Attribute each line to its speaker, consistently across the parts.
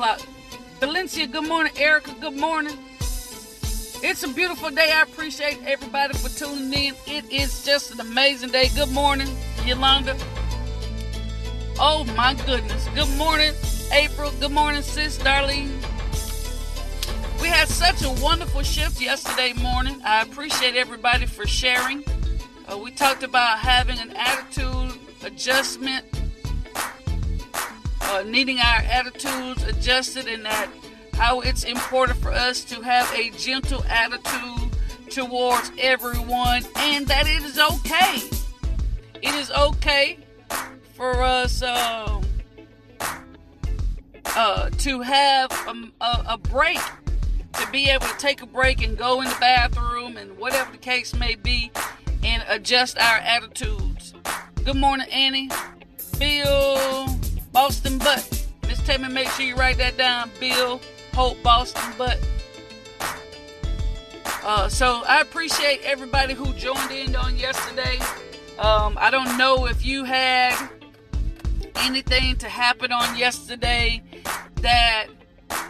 Speaker 1: starting at 11 o'clock. Valencia, good morning. Erica, good morning. It's a beautiful day. I appreciate everybody for tuning in. It is just an amazing day. Good morning, Yolanda. Oh my goodness. Good morning, April. Good morning, sis, Darlene. We had such a wonderful shift yesterday morning. I appreciate everybody for sharing. Uh, we talked about having an attitude adjustment, uh, needing our attitudes adjusted, and that how it's important for us to have a gentle attitude towards everyone and that it is okay. It is okay for us um, uh, to have a, a, a break, to be able to take a break and go in the bathroom and whatever the case may be and adjust our attitudes. Good morning, Annie. Bill Boston Butt. Miss Tammy, make sure you write that down. Bill Hope Boston Butt. Uh, so I appreciate everybody who joined in on yesterday. Um, I don't know if you had anything to happen on yesterday that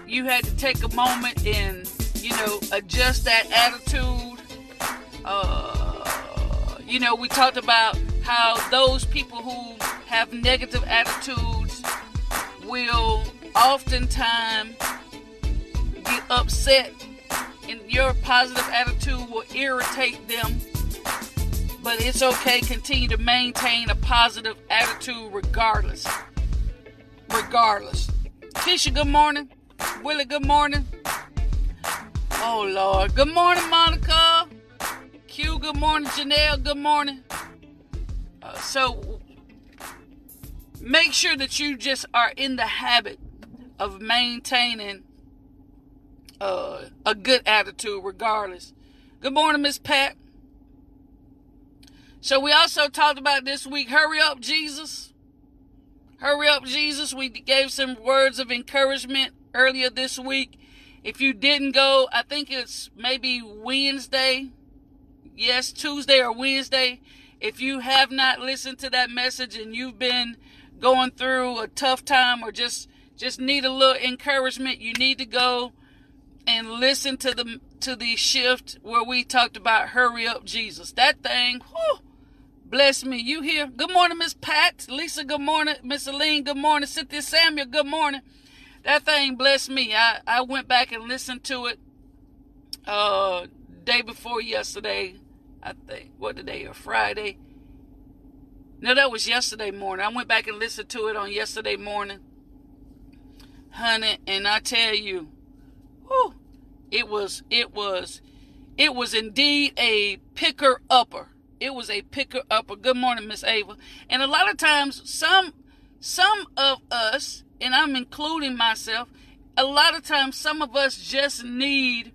Speaker 1: you had to take a moment and you know adjust that attitude. Uh, you know, we talked about how those people who have negative attitudes will oftentimes get upset and your positive attitude will irritate them. But it's okay. Continue to maintain a positive attitude regardless. Regardless. Tisha, good morning. Willie, good morning. Oh, Lord. Good morning, Monica. Q, good morning. Janelle, good morning. Uh, so, make sure that you just are in the habit of maintaining uh, a good attitude regardless. Good morning, Miss Pat. So we also talked about this week, hurry up, Jesus. Hurry up, Jesus. We gave some words of encouragement earlier this week. If you didn't go, I think it's maybe Wednesday. Yes, Tuesday or Wednesday. If you have not listened to that message and you've been going through a tough time or just just need a little encouragement, you need to go and listen to the to the shift where we talked about hurry up Jesus. That thing, whew, bless me. You here? Good morning, Miss Pat. Lisa, good morning. Miss Aline, good morning. Cynthia Samuel, good morning. That thing bless me. I, I went back and listened to it uh day before yesterday. I think what the day or Friday. No, that was yesterday morning. I went back and listened to it on yesterday morning. Honey, and I tell you, whew, it was it was it was indeed a picker upper. It was a picker upper. Good morning, Miss Ava. And a lot of times some some of us, and I'm including myself, a lot of times some of us just need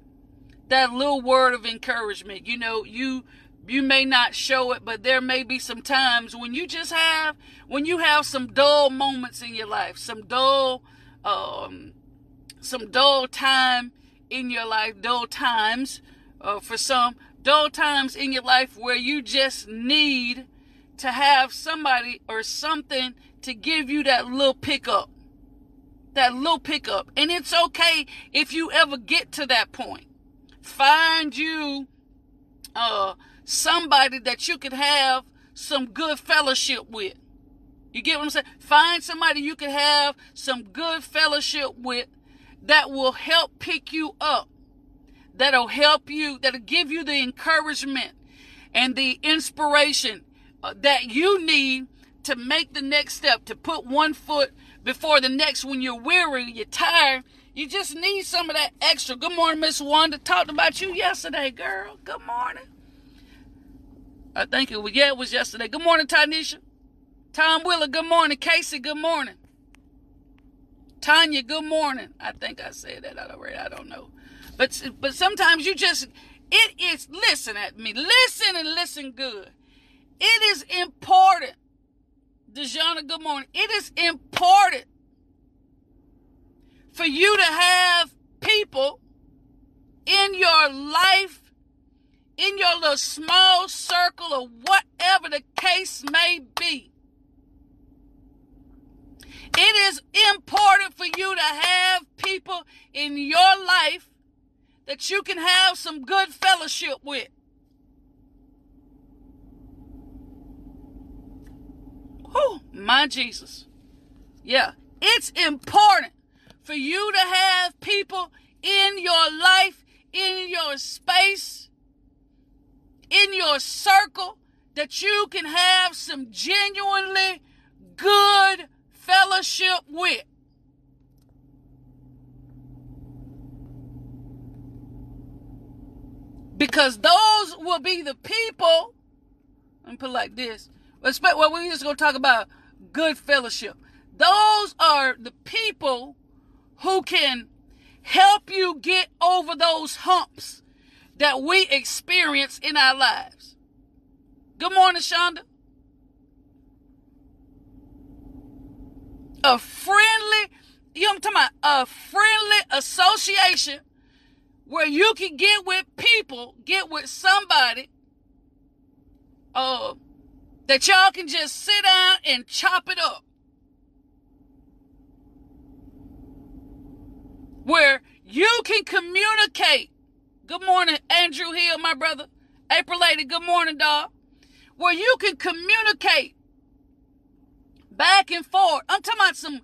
Speaker 1: that little word of encouragement. You know, you you may not show it, but there may be some times when you just have when you have some dull moments in your life, some dull um some dull time in your life, dull times uh, for some, dull times in your life where you just need to have somebody or something to give you that little pickup. That little pickup. And it's okay if you ever get to that point. Find you uh, somebody that you could have some good fellowship with. You get what I'm saying? Find somebody you can have some good fellowship with that will help pick you up, that'll help you, that'll give you the encouragement and the inspiration uh, that you need to make the next step, to put one foot before the next when you're weary, you're tired. You just need some of that extra. Good morning, Miss Wanda. Talked about you yesterday, girl. Good morning. I think it was, yeah, it was yesterday. Good morning, Tanisha. Tom Willer, good morning. Casey, good morning. Tanya, good morning. I think I said that already. I don't know. But but sometimes you just it is listen at me. Listen and listen good. It is important. Dejana, good morning. It is important for you to have people in your life, in your little small circle or whatever the case may be. It is important for you to have people in your life that you can have some good fellowship with. Oh, my Jesus. Yeah, it's important for you to have people in your life, in your space in your circle that you can have some genuinely good fellowship with. Because those will be the people, let me put it like this. Respect well, we're just gonna talk about good fellowship. Those are the people who can help you get over those humps that we experience in our lives. Good morning, Shonda. A friendly, you know what I'm talking about? A friendly association where you can get with people, get with somebody, uh, that y'all can just sit down and chop it up. Where you can communicate. Good morning, Andrew Hill, my brother. April Lady, good morning, dog. Where you can communicate back and forth. I'm talking about some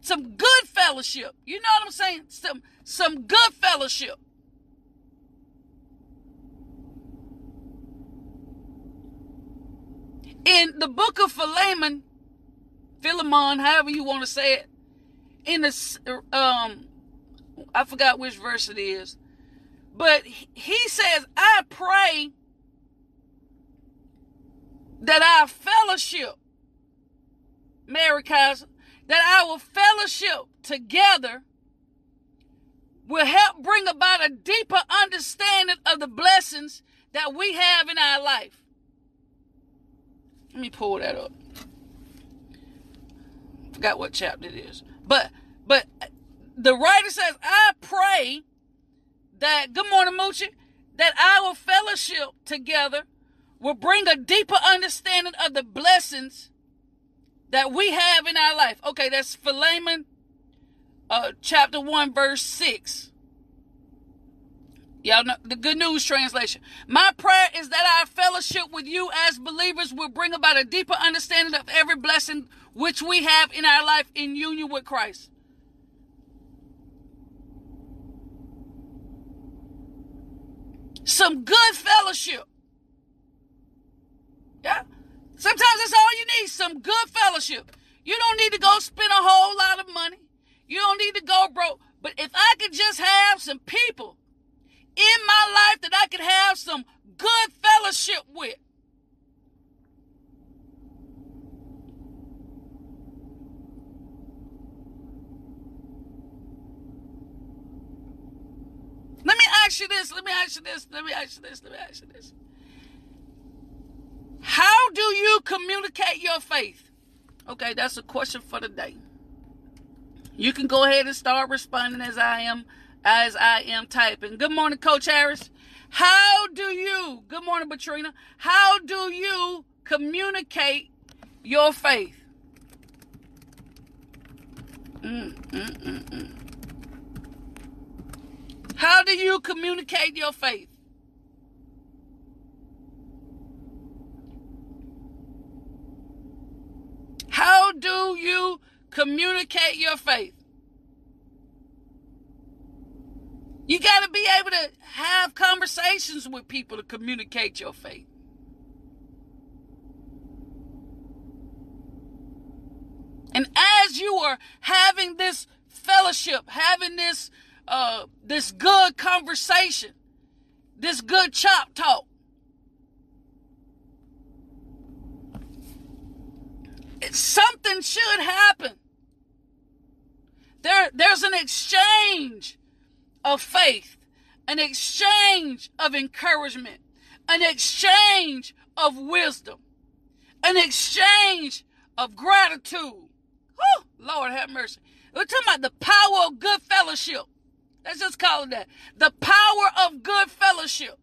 Speaker 1: some good fellowship. You know what I'm saying? Some some good fellowship. In the book of Philemon, Philemon, however you want to say it, in the um, I forgot which verse it is, but he says, "I pray that our fellowship, Mary Kaiser, that our fellowship together will help bring about a deeper understanding of the blessings that we have in our life. Let me pull that up. Forgot what chapter it is. But but the writer says, I pray that good morning, Moochie, that our fellowship together will bring a deeper understanding of the blessings that we have in our life. Okay, that's Philemon uh, chapter 1, verse 6. Y'all know the good news translation. My prayer is that our fellowship with you as believers will bring about a deeper understanding of every blessing which we have in our life in union with Christ. Some good fellowship. Yeah. Sometimes that's all you need, some good fellowship. You don't need to go spend a whole lot of money. You don't need to go broke. But if I could just have some people in my life that I could have some good fellowship with. Let me ask you this. Let me ask you this. Let me ask you this. Let me ask you this. How do you communicate your faith? Okay, that's a question for the day. You can go ahead and start responding as I am as I am typing. Good morning, Coach Harris. How do you, good morning, Katrina. How do you communicate your faith? Mm, mm, mm, mm. How do you communicate your faith? How do you communicate your faith? You got to be able to have conversations with people to communicate your faith. And as you are having this fellowship, having this uh, this good conversation, this good chop talk, something should happen. There, there's an exchange of faith, an exchange of encouragement, an exchange of wisdom, an exchange of gratitude. Whew, Lord have mercy. We're talking about the power of good fellowship. Let's just call it that. The power of good fellowship.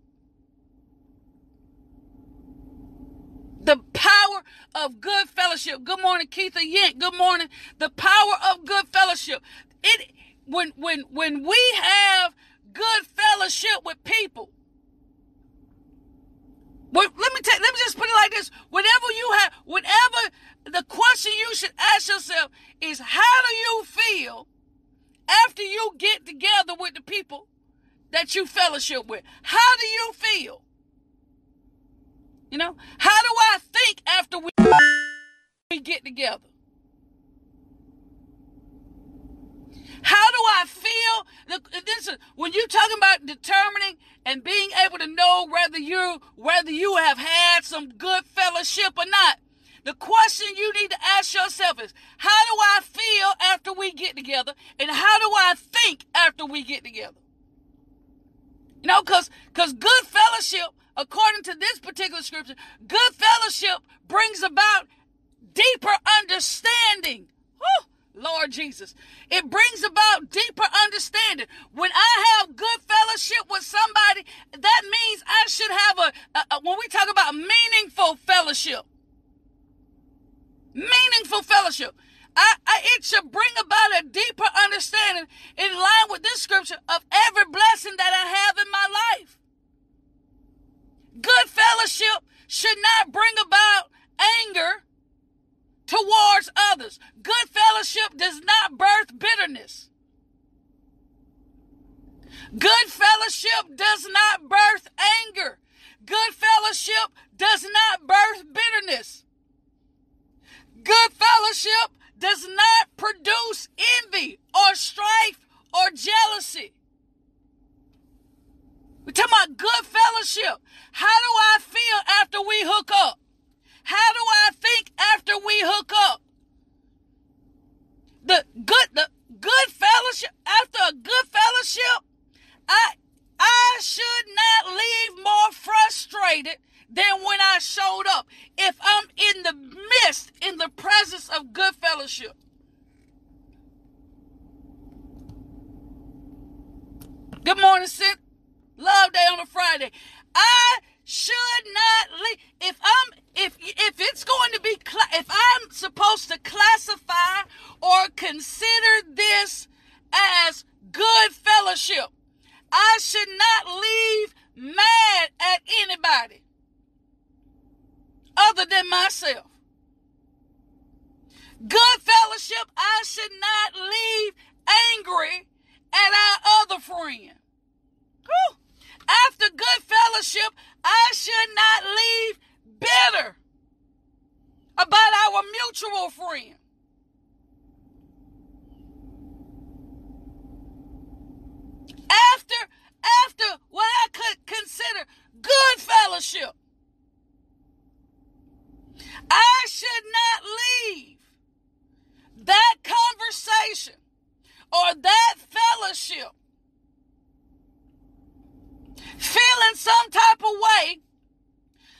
Speaker 1: The power of good fellowship. Good morning, Keitha Yent. Good morning. The power of good fellowship. It when when when we have good fellowship with people. Let me take, let me just put it like this. Whatever you have, whatever the question you should ask yourself is how do you feel after you get together with the people that you fellowship with? How do you feel? You know, how do I think after we, we get together? How do I feel? Listen, when you're talking about determining and being able to know whether you whether you have had some good fellowship or not, the question you need to ask yourself is, how do I feel after we get together? And how do I think after we get together? You know, because because good fellowship, according to this particular scripture, good fellowship brings about deeper understanding. Whew. Lord Jesus. It brings about deeper understanding. When I have good fellowship with somebody, that means I should have a, a, a when we talk about meaningful fellowship, meaningful fellowship. I, I, it should bring about a deeper understanding in line with this scripture of every blessing that I have in my life. Good fellowship should not bring about anger towards others. Good fellowship does not birth bitterness. Good fellowship does not birth anger. Good fellowship does not birth bitterness. Good fellowship does not produce envy or strife or jealousy. We're talking about good fellowship. How do I feel after we hook up? How do I think after we hook up? The good, the good fellowship, after a good fellowship, I, I should not leave more frustrated than when I showed up. If I'm in the midst, in the presence of good fellowship. Good morning, Sid. Love day on a Friday. I should not leave. If I'm if if it's going to be if I'm supposed to classify or consider this as good fellowship, I should not leave mad at anybody other than myself. Good fellowship, I should not leave angry at our other friend. Whew. After good fellowship, I should not leave bitter about our mutual friend. After, after what I could consider good fellowship, I should not leave that conversation or that fellowship feeling some type of way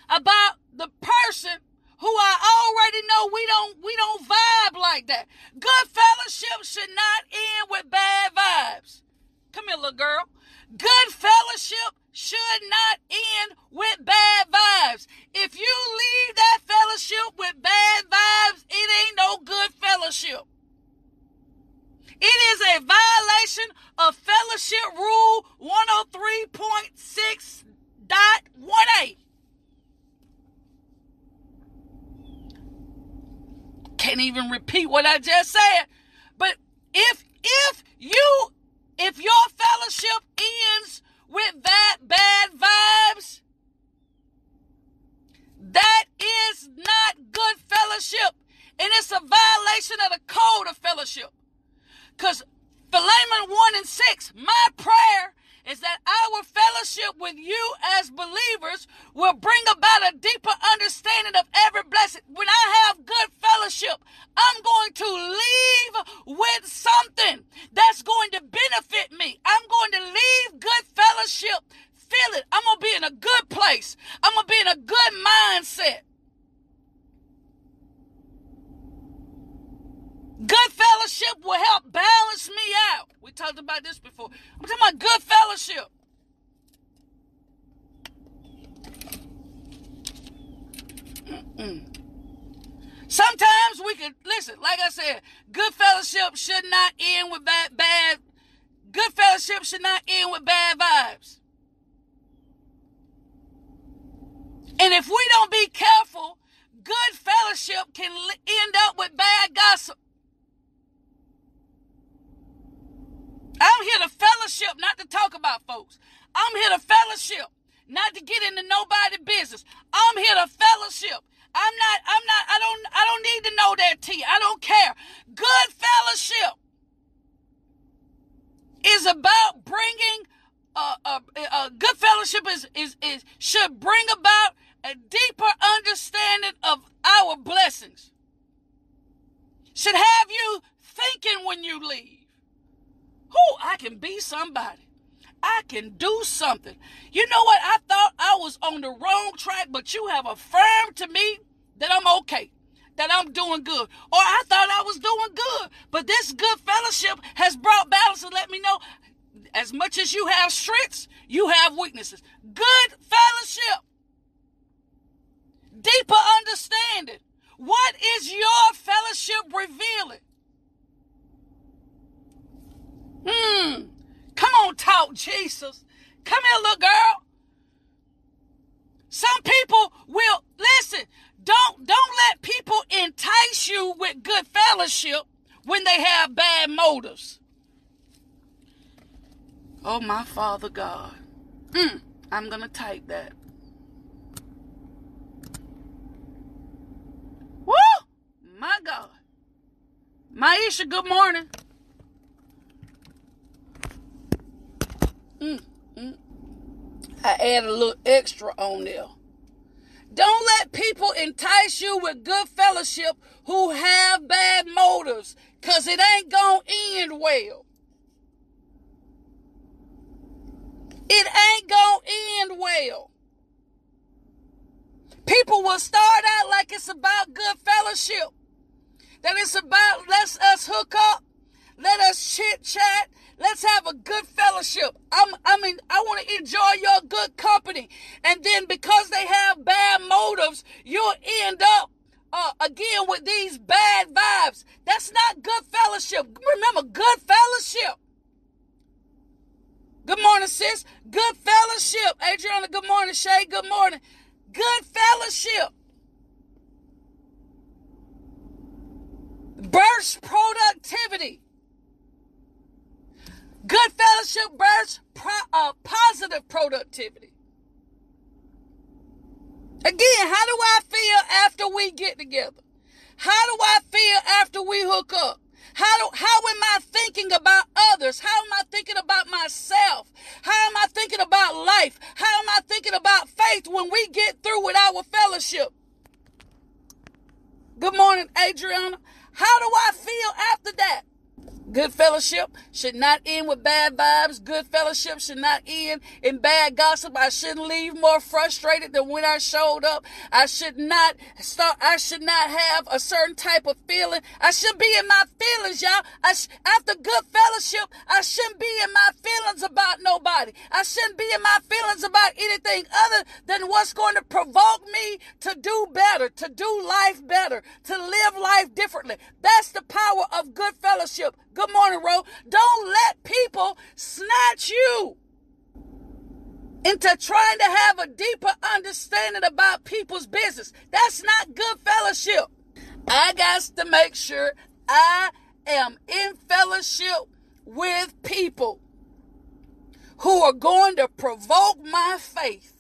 Speaker 1: about the person who I already know we don't we don't vibe like that. Good fellowship should not end with bad vibes. Come here, little girl. Good fellowship should not end with bad vibes. If you leave that fellowship with bad vibes, it ain't no good fellowship. It is a violation of fellowship rule 103.6.18. Can't even repeat what I just said. But if if you if your fellowship ends with that bad vibes, that is not good fellowship. And it's a violation of the code of fellowship. Because Philemon 1 and 6, my prayer is that our fellowship with you as believers will bring about a deeper understanding of every blessing. When I have good fellowship, I'm going to leave with something that's going to benefit me. I'm going to leave good fellowship. Feel it. I'm going to be in a good place. I'm going to be in a good mindset. Good fellowship will help balance me out. We talked about this before. I'm talking about good fellowship. Mm-mm. Sometimes we can listen, like I said, good fellowship should not end with bad bad good fellowship should not end with bad vibes. And if we don't be careful, good fellowship can end up with bad gossip. I'm here to fellowship, not to talk about folks. I'm here to fellowship, not to get into nobody business. I'm here to fellowship. I'm not, I'm not, I don't, I don't need to know their tea. I don't care. Good fellowship is about bringing, uh, uh, uh, good fellowship is, should bring about a deeper understanding of our blessings. Should have you thinking when you leave. Who I can be somebody. I can do something. You know what? I thought I was on the wrong track, but you have affirmed to me that I'm okay, that I'm doing good. Or I thought I was doing good, but this good fellowship has brought balance and let me know as much as you have strengths, you have weaknesses. Good fellowship, deeper understanding. What is your fellowship revealing? Hmm. Come on, talk, Jesus. Come here, little girl. Some people will listen. Don't don't let people entice you with good fellowship when they have bad motives. Oh my Father God. Hmm. I'm gonna type that. Woo! My God. Maisha, good morning. Mm, mm. I add a little extra on there. Don't let people entice you with good fellowship who have bad motives, because it ain't going to end well. It ain't to end well. People will start out like it's about good fellowship, that it's about let's us hook up, let us chit chat, Let's have a good fellowship. I'm, I mean, I want to enjoy your good company. And then because they have bad motives, you'll end up uh, again with these bad vibes. That's not good fellowship. Remember, good fellowship. Good fellowship. Adriana, good morning. Shay, good morning. Good fellowship. Burst productivity. Good fellowship bursts pro, uh, positive productivity. Again, how do I feel after we get together? How do I feel after we hook up? How do, how am I thinking about others? How am I thinking about myself? How am I thinking about life? How am I thinking about faith when we get through with our fellowship? Good morning, Adriana. How do I feel after that? Good fellowship should not end with bad vibes. Good fellowship should not end in bad gossip. I shouldn't leave more frustrated than when I showed up. I should not start, I should not have a certain type of feeling. I should be in my feelings, y'all. I sh- after good fellowship, I shouldn't be in my feelings about nobody. I shouldn't be in my feelings about anything other than what's going to provoke me to do better, to do life better, to live life differently. That's the power of good fellowship. Good morning, Ro. Don't let people snatch you into trying to have a deeper understanding about people's business. That's not good fellowship. I got to make sure I am in fellowship with people who are going to provoke my faith,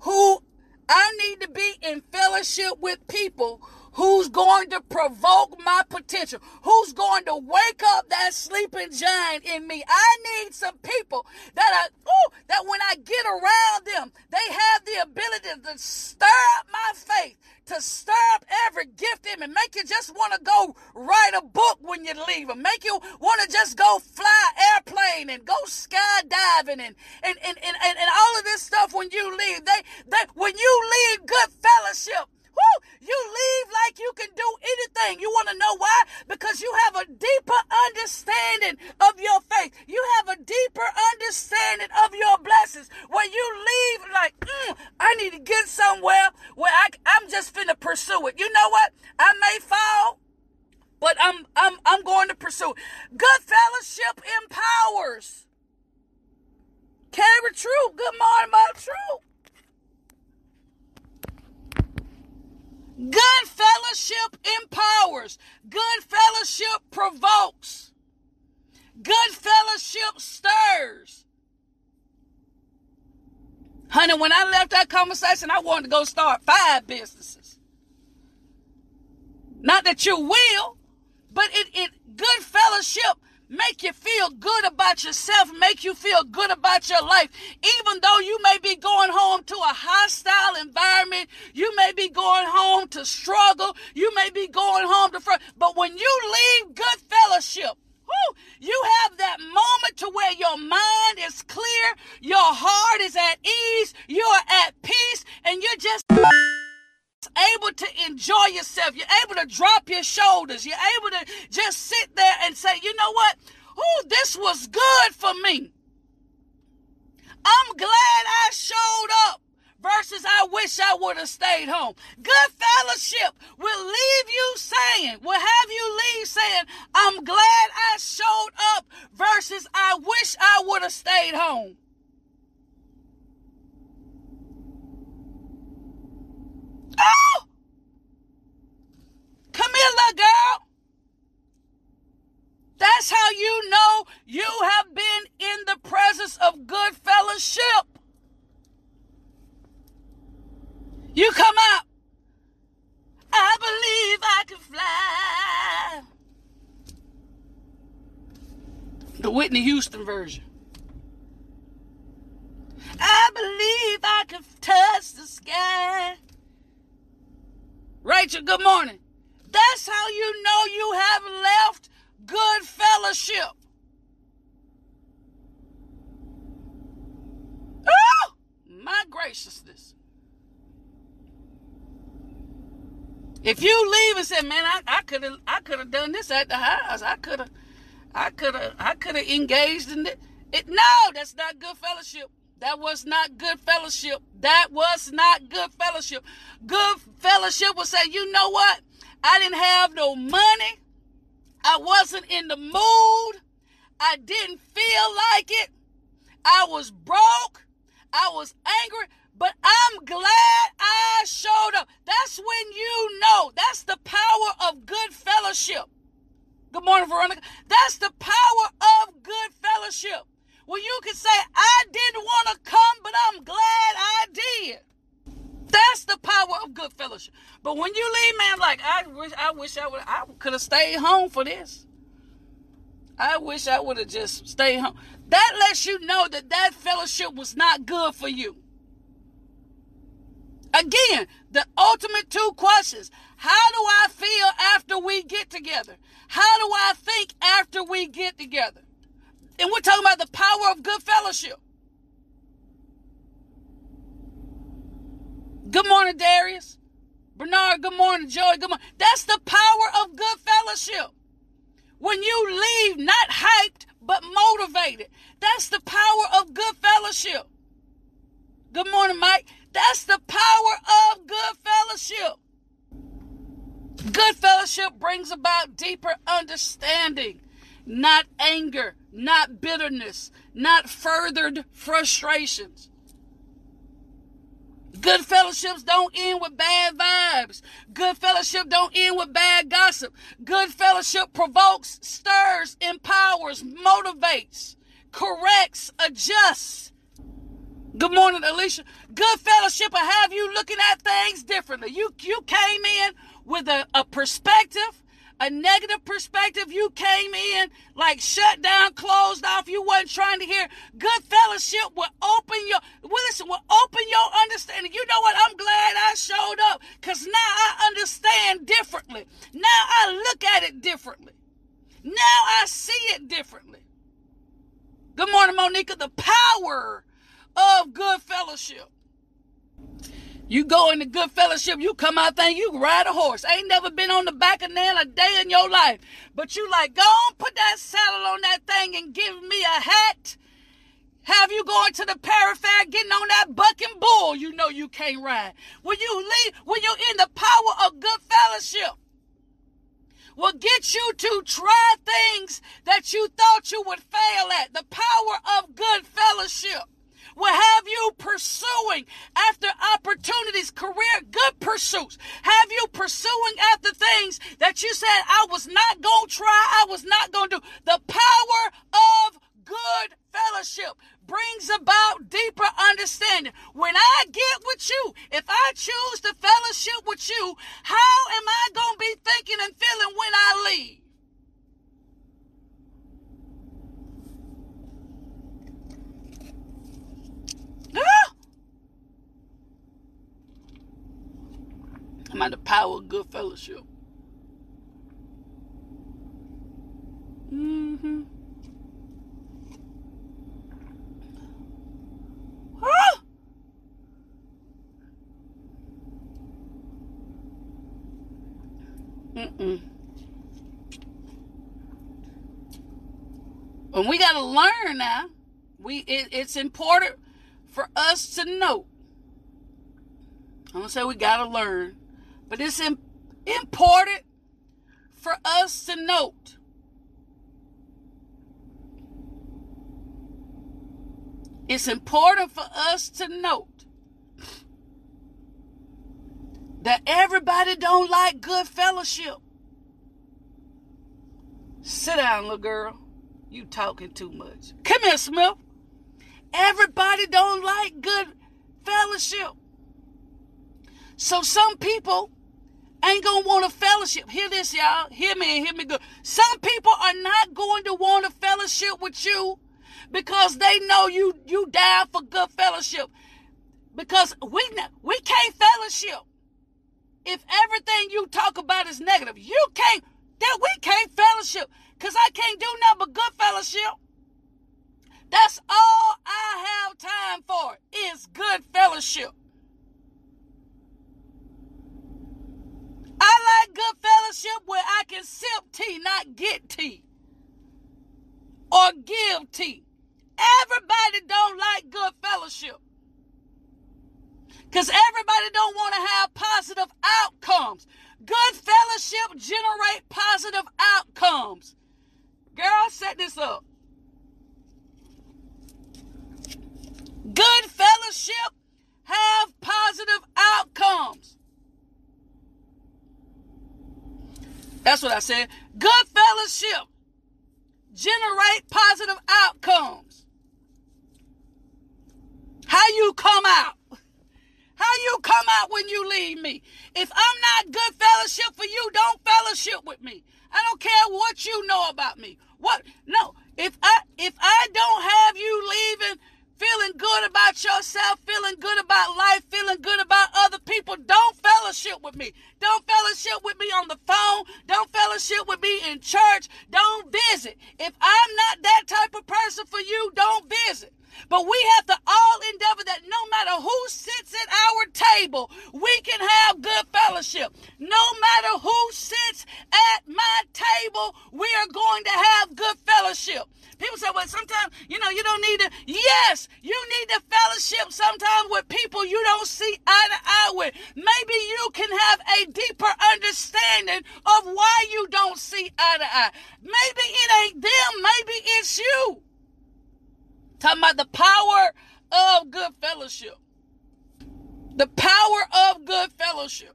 Speaker 1: who I need to be in fellowship with people who's going to provoke my potential, who's going to wake up that sleeping giant in me. I need some people that are, ooh, that when I get around them, they have the ability to stir up my faith, to stir up every gift in me, make you just want to go write a book when you leave them, make you want to just go fly airplane and go skydiving and, and, and, and, and, all of this stuff when you leave. They, they, when you leave good fellowship, Woo! You leave like you can do anything. You want to know why? Because you have a deeper understanding of your faith. You have a deeper understanding of your blessings. When you leave like, mm, I need to get somewhere where I, I'm just finna pursue it. You know what? I may fall, but I'm I'm I'm going to pursue. Good fellowship empowers. Carry truth. Good morning, my truth. Good fellowship empowers. Good fellowship provokes. Good fellowship stirs. Honey, when I left that conversation, I wanted to go start five businesses. Not that you will, but it, it good fellowship make you feel good about yourself, make you feel good about your life. Even though you may be going home to a hostile environment, you may be going home to struggle, you may be going home to, fr- but when you leave good fellowship, you have that moment to where your mind is clear, your heart is at ease, you're at peace, and you're just able to enjoy yourself. You're able to drop your shoulders. You're able to just sit there and say, you know what? Oh, this was good for me. I'm glad I showed up versus I wish I would have stayed home. Good fellowship will leave you saying, will have you leave saying, I'm glad I showed up versus I wish I would have stayed home. Oh! Come girl. That's how you know you have been in the presence of good fellowship. You come out. I believe I can fly. The Whitney Houston version. I believe I can touch the sky. Rachel, good morning. That's how you know you have left good fellowship. Oh, my graciousness. If you leave and say, "Man, I could have, I could have done this at the house. I could have, I could have, I could have engaged in it." it." No, that's not good fellowship. That was not good fellowship. That was not good fellowship. Good fellowship will say, you know what? I didn't have no money. I wasn't in the mood. I didn't feel like it. I was broke. I was angry. But I'm glad I showed up. That's when you know. That's the power of good fellowship. Good morning, Veronica. That's the power of good fellowship. Well, you can say, I didn't want to come, but I'm glad I did. That's the power of good fellowship. But when you leave, man, like I wish, I wish I would, I could have stayed home for this. I wish I would have just stayed home. That lets you know that that fellowship was not good for you. Again, the ultimate two questions. How do I feel after we get together? How do I think after we get together? And we're talking about the power of good fellowship. Good morning, Darius. Bernard, good morning, Joy. Good morning. That's the power of good fellowship. When you leave not hyped, but motivated. That's the power of good fellowship. Good morning, Mike. That's the power of good fellowship. Good fellowship brings about deeper understanding not anger, not bitterness, not furthered frustrations. Good fellowships don't end with bad vibes. Good fellowship don't end with bad gossip. Good fellowship provokes, stirs, empowers, motivates, corrects, adjusts. Good morning, Alicia. Good fellowship will have you looking at things differently. You you came in with a, a perspective a negative perspective, you came in like shut down, closed off, you wasn't trying to hear. Good fellowship will open your, listen, will open your understanding. You know what? I'm glad I showed up because now I understand differently. Now I look at it differently. Now I see it differently. Good morning, Monica. The power of good fellowship. You go into good fellowship, you come out there, you ride a horse. Ain't never been on the back of nail a day in your life. But you like, go on, put that saddle on that thing and give me a hat. Have you going to the parafair getting on that bucking bull you know you can't ride. When you leave, when you're in the power of good fellowship, will get you to try things that you thought you would fail at. The power of good fellowship will have you pursuing after opportunities, career, good pursuits. Have you pursuing after things that you said, I was not going to try, I was not going to do. The power of good fellowship brings about deeper understanding. When I get with you, if I choose to fellowship with you, how am I going to be thinking and feeling when I leave? Ah! I'm at the power of good fellowship. Mm-hmm. Mm-mm. And we got to learn now. We it, it's important for us to know. I'm gonna say we got to learn, but it's important for us to note. It's important for us to note that everybody don't like good fellowship. Sit down, little girl. You talking too much. Come here, Smith. Everybody don't like good fellowship. So some people ain't gonna want a fellowship. Hear this, y'all. Hear me and hear me good. Some people are not going to want a fellowship with you because they know you you down for good fellowship. Because we we can't fellowship if everything you talk about is negative, you can't, that we can't fellowship. Because I can't do nothing but good fellowship. That's all I have time for is good fellowship. I like good fellowship where I can sip tea, not get tea. Or give tea. Everybody don't like good fellowship. Because everybody don't want to have positive outcomes. Good fellowship generate positive outcomes. Girl, set this up. Good fellowship have positive outcomes. That's what I said. Good fellowship generate positive outcomes. How you come out? How you come out when you leave me? If I'm not good fellowship for you, don't fellowship with me. I don't care what you know about me. What? No. If I if I don't have you leaving feeling good about yourself, feeling good about life, feeling good about other people, don't fellowship with me. Don't fellowship with me on the phone. Don't fellowship with me in church. Don't visit. If I'm not that type of person for you, don't visit. But we have to all endeavor that no matter who sits at our table, we can have good fellowship. No matter who sits at my table, we are going to have good fellowship. People say, well, sometimes, you know, you don't need to. Yes, you need to fellowship sometimes with people you don't see eye to eye with. Maybe you can have a deeper understanding of why you don't see eye to eye. Maybe it ain't them, maybe it's you. Talking about the power of good fellowship. The power of good fellowship.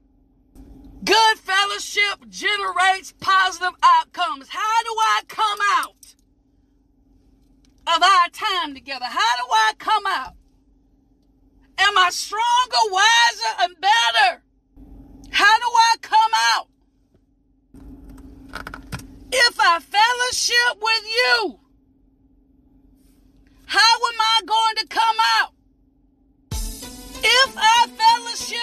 Speaker 1: Good fellowship generates positive outcomes. How do I come out of our time together? How do I come out? Am I stronger, wiser, and better? How do I come out? If I fellowship with you, how am I going to come out? If I fellowship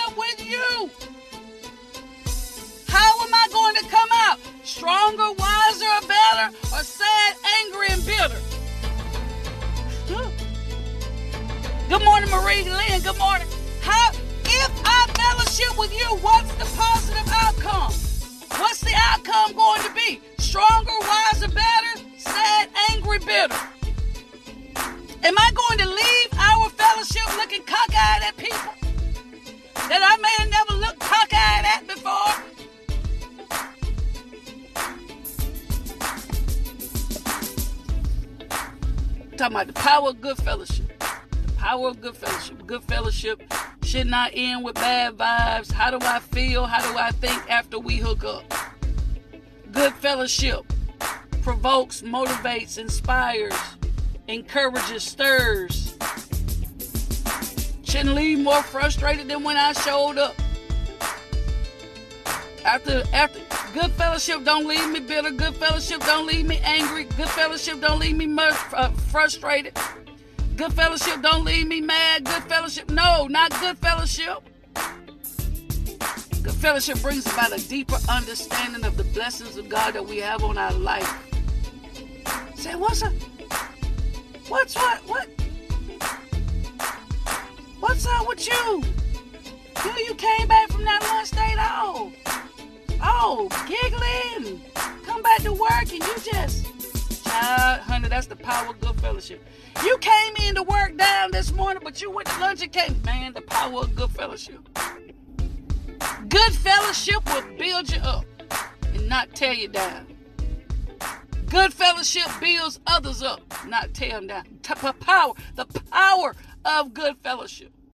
Speaker 1: Good morning, Marie Lynn. Good morning. How if I fellowship with you, what's the positive outcome? What's the outcome going to be? Stronger, wiser, better, sad, angry, bitter. Am I going to leave our fellowship looking cockeyed at people that I may have never looked cockeyed at before? talking about the power of good fellowship. Of good fellowship. Good fellowship should not end with bad vibes. How do I feel? How do I think after we hook up? Good fellowship provokes, motivates, inspires, encourages, stirs. Shouldn't leave more frustrated than when I showed up. After after good fellowship don't leave me bitter. Good fellowship don't leave me angry. Good fellowship don't leave me much, uh, frustrated. Good fellowship don't leave me mad. Good fellowship, no, not good fellowship. Good fellowship brings about a deeper understanding of the blessings of God that we have on our life. Say, what's up? What's what? What? What's up with you? You, you came back from that lunch date? Oh, oh, giggling. Come back to work and you just, honey, that's the power of good fellowship. You came in to work down this morning, but you went to lunch and came. Man, the power of good fellowship. Good fellowship will build you up and not tear you down. Good fellowship builds others up, not tear them down. The power, the power of good fellowship.